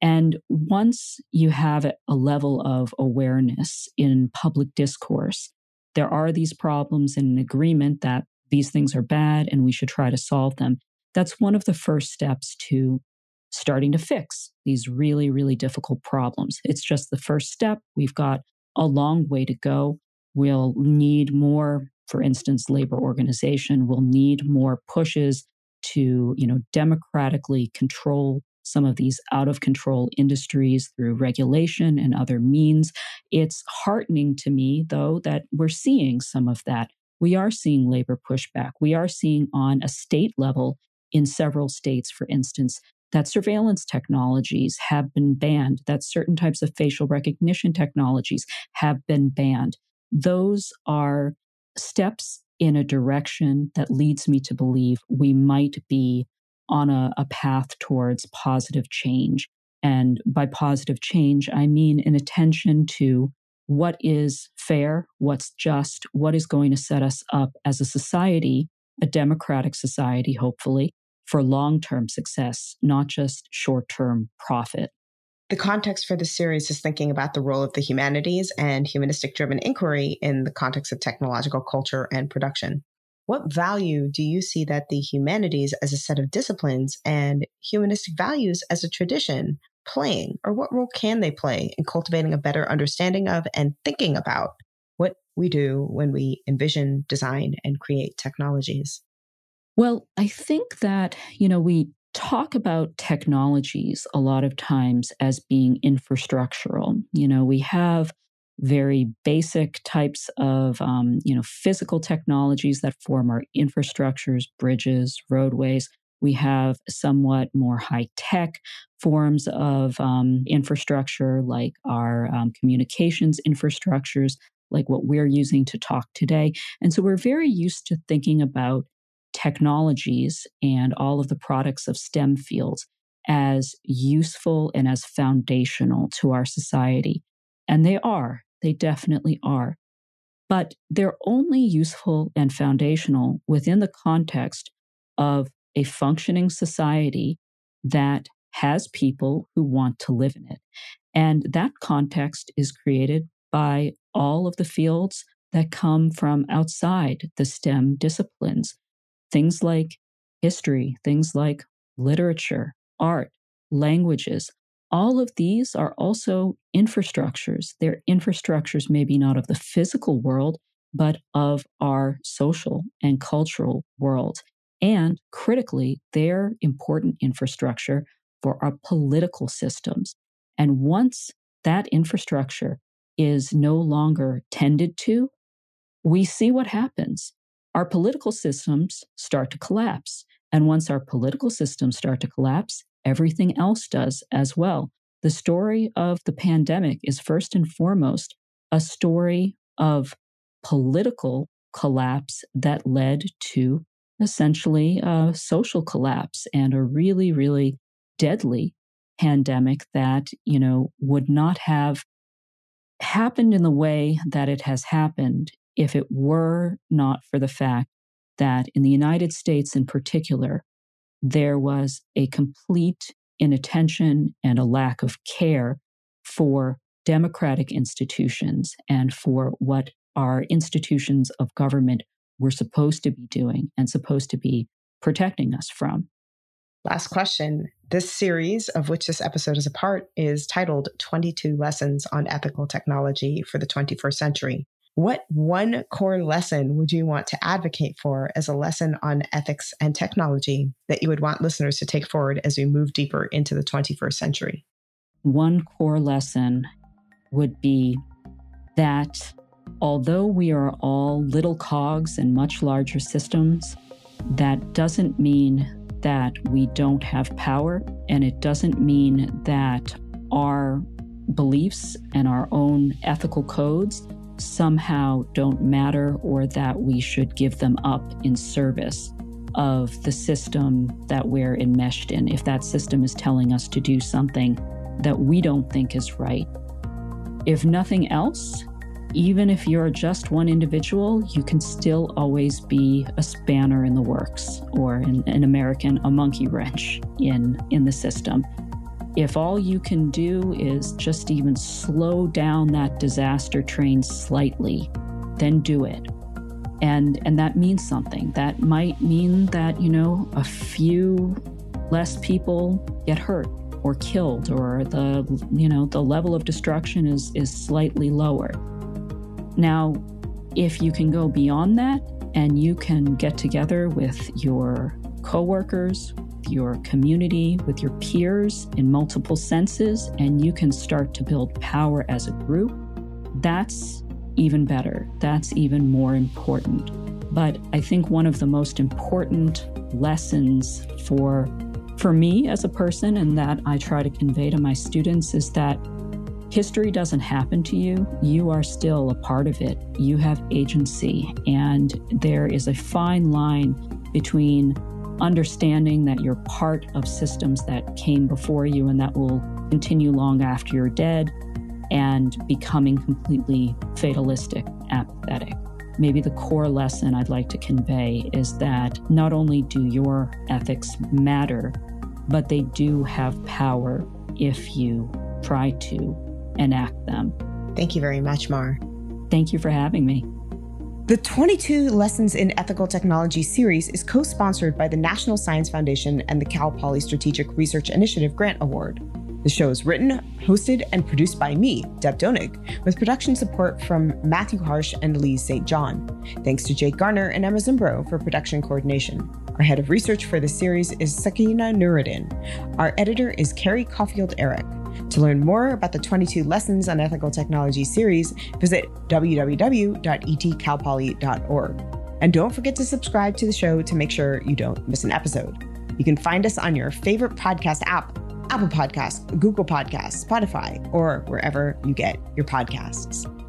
And once you have a level of awareness in public discourse, there are these problems and an agreement that these things are bad and we should try to solve them. That's one of the first steps to starting to fix these really, really difficult problems. It's just the first step. We've got a long way to go. We'll need more for instance, labor organization will need more pushes to, you know, democratically control some of these out of control industries through regulation and other means. It's heartening to me, though, that we're seeing some of that. We are seeing labor pushback. We are seeing on a state level in several states, for instance, that surveillance technologies have been banned, that certain types of facial recognition technologies have been banned. Those are steps in a direction that leads me to believe we might be on a, a path towards positive change. And by positive change, I mean an attention to what is fair, what's just, what is going to set us up as a society, a democratic society, hopefully, for long term success, not just short term profit. The context for this series is thinking about the role of the humanities and humanistic driven inquiry in the context of technological culture and production. What value do you see that the humanities as a set of disciplines and humanistic values as a tradition playing, or what role can they play in cultivating a better understanding of and thinking about what we do when we envision, design, and create technologies? Well, I think that, you know, we talk about technologies a lot of times as being infrastructural. You know, we have very basic types of, um, you know, physical technologies that form our infrastructures, bridges, roadways. We have somewhat more high tech forms of um, infrastructure, like our um, communications infrastructures, like what we're using to talk today. And so we're very used to thinking about technologies and all of the products of STEM fields as useful and as foundational to our society. And they are, they definitely are. But they're only useful and foundational within the context of a functioning society that has people who want to live in it. And that context is created by all of the fields that come from outside the STEM disciplines. Things like history, things like literature, art, languages. All of these are also infrastructures. They're infrastructures, maybe not of the physical world, but of our social and cultural world. And critically, they're important infrastructure for our political systems. And once that infrastructure is no longer tended to, we see what happens. Our political systems start to collapse. And once our political systems start to collapse, everything else does as well. The story of the pandemic is first and foremost a story of political collapse that led to essentially a social collapse and a really, really deadly pandemic that, you know, would not have happened in the way that it has happened if it were not for the fact that in the United States in particular, there was a complete inattention and a lack of care for democratic institutions and for what our institutions of government were supposed to be doing and supposed to be protecting us from. Last question. This series, of which this episode is a part, is titled 22 Lessons on Ethical Technology for the 21st Century. What one core lesson would you want to advocate for as a lesson on ethics and technology that you would want listeners to take forward as we move deeper into the 21st century? One core lesson would be that although we are all little cogs in much larger systems, that doesn't mean that we don't have power, and it doesn't mean that our beliefs and our own ethical codes somehow don't matter or that we should give them up in service of the system that we're enmeshed in. If that system is telling us to do something that we don't think is right. If nothing else, even if you're just one individual, you can still always be a spanner in the works, or in, in American, a monkey wrench in, in the system. If all you can do is just even slow down that disaster train slightly, then do it. And, and that means something. That might mean that, you know, a few less people get hurt or killed or the you know the level of destruction is is slightly lower now, if you can go beyond that and you can get together with your coworkers, your community, with your peers in multiple senses, and you can start to build power as a group, that's even better. That's even more important. But I think one of the most important lessons for for me as a person and that I try to convey to my students is that History doesn't happen to you. You are still a part of it. You have agency. And there is a fine line between understanding that you're part of systems that came before you and that will continue long after you're dead and becoming completely fatalistic, apathetic. Maybe the core lesson I'd like to convey is that not only do your ethics matter, but they do have power if you try to enact them. Thank you very much, Mar. Thank you for having me. The 22 Lessons in Ethical Technology series is co sponsored by the National Science Foundation and the Cal Poly Strategic Research Initiative Grant Award. The show is written, hosted, and produced by me, Deb Donig, with production support from Matthew Harsh and Lee St. John. Thanks to Jake Garner and Emma Zimbro for production coordination. Our head of research for this series is Sakina Nuruddin. Our editor is Carrie Caulfield Eric. To learn more about the 22 Lessons on Ethical Technology series, visit www.etcalpoly.org. And don't forget to subscribe to the show to make sure you don't miss an episode. You can find us on your favorite podcast app Apple Podcasts, Google Podcasts, Spotify, or wherever you get your podcasts.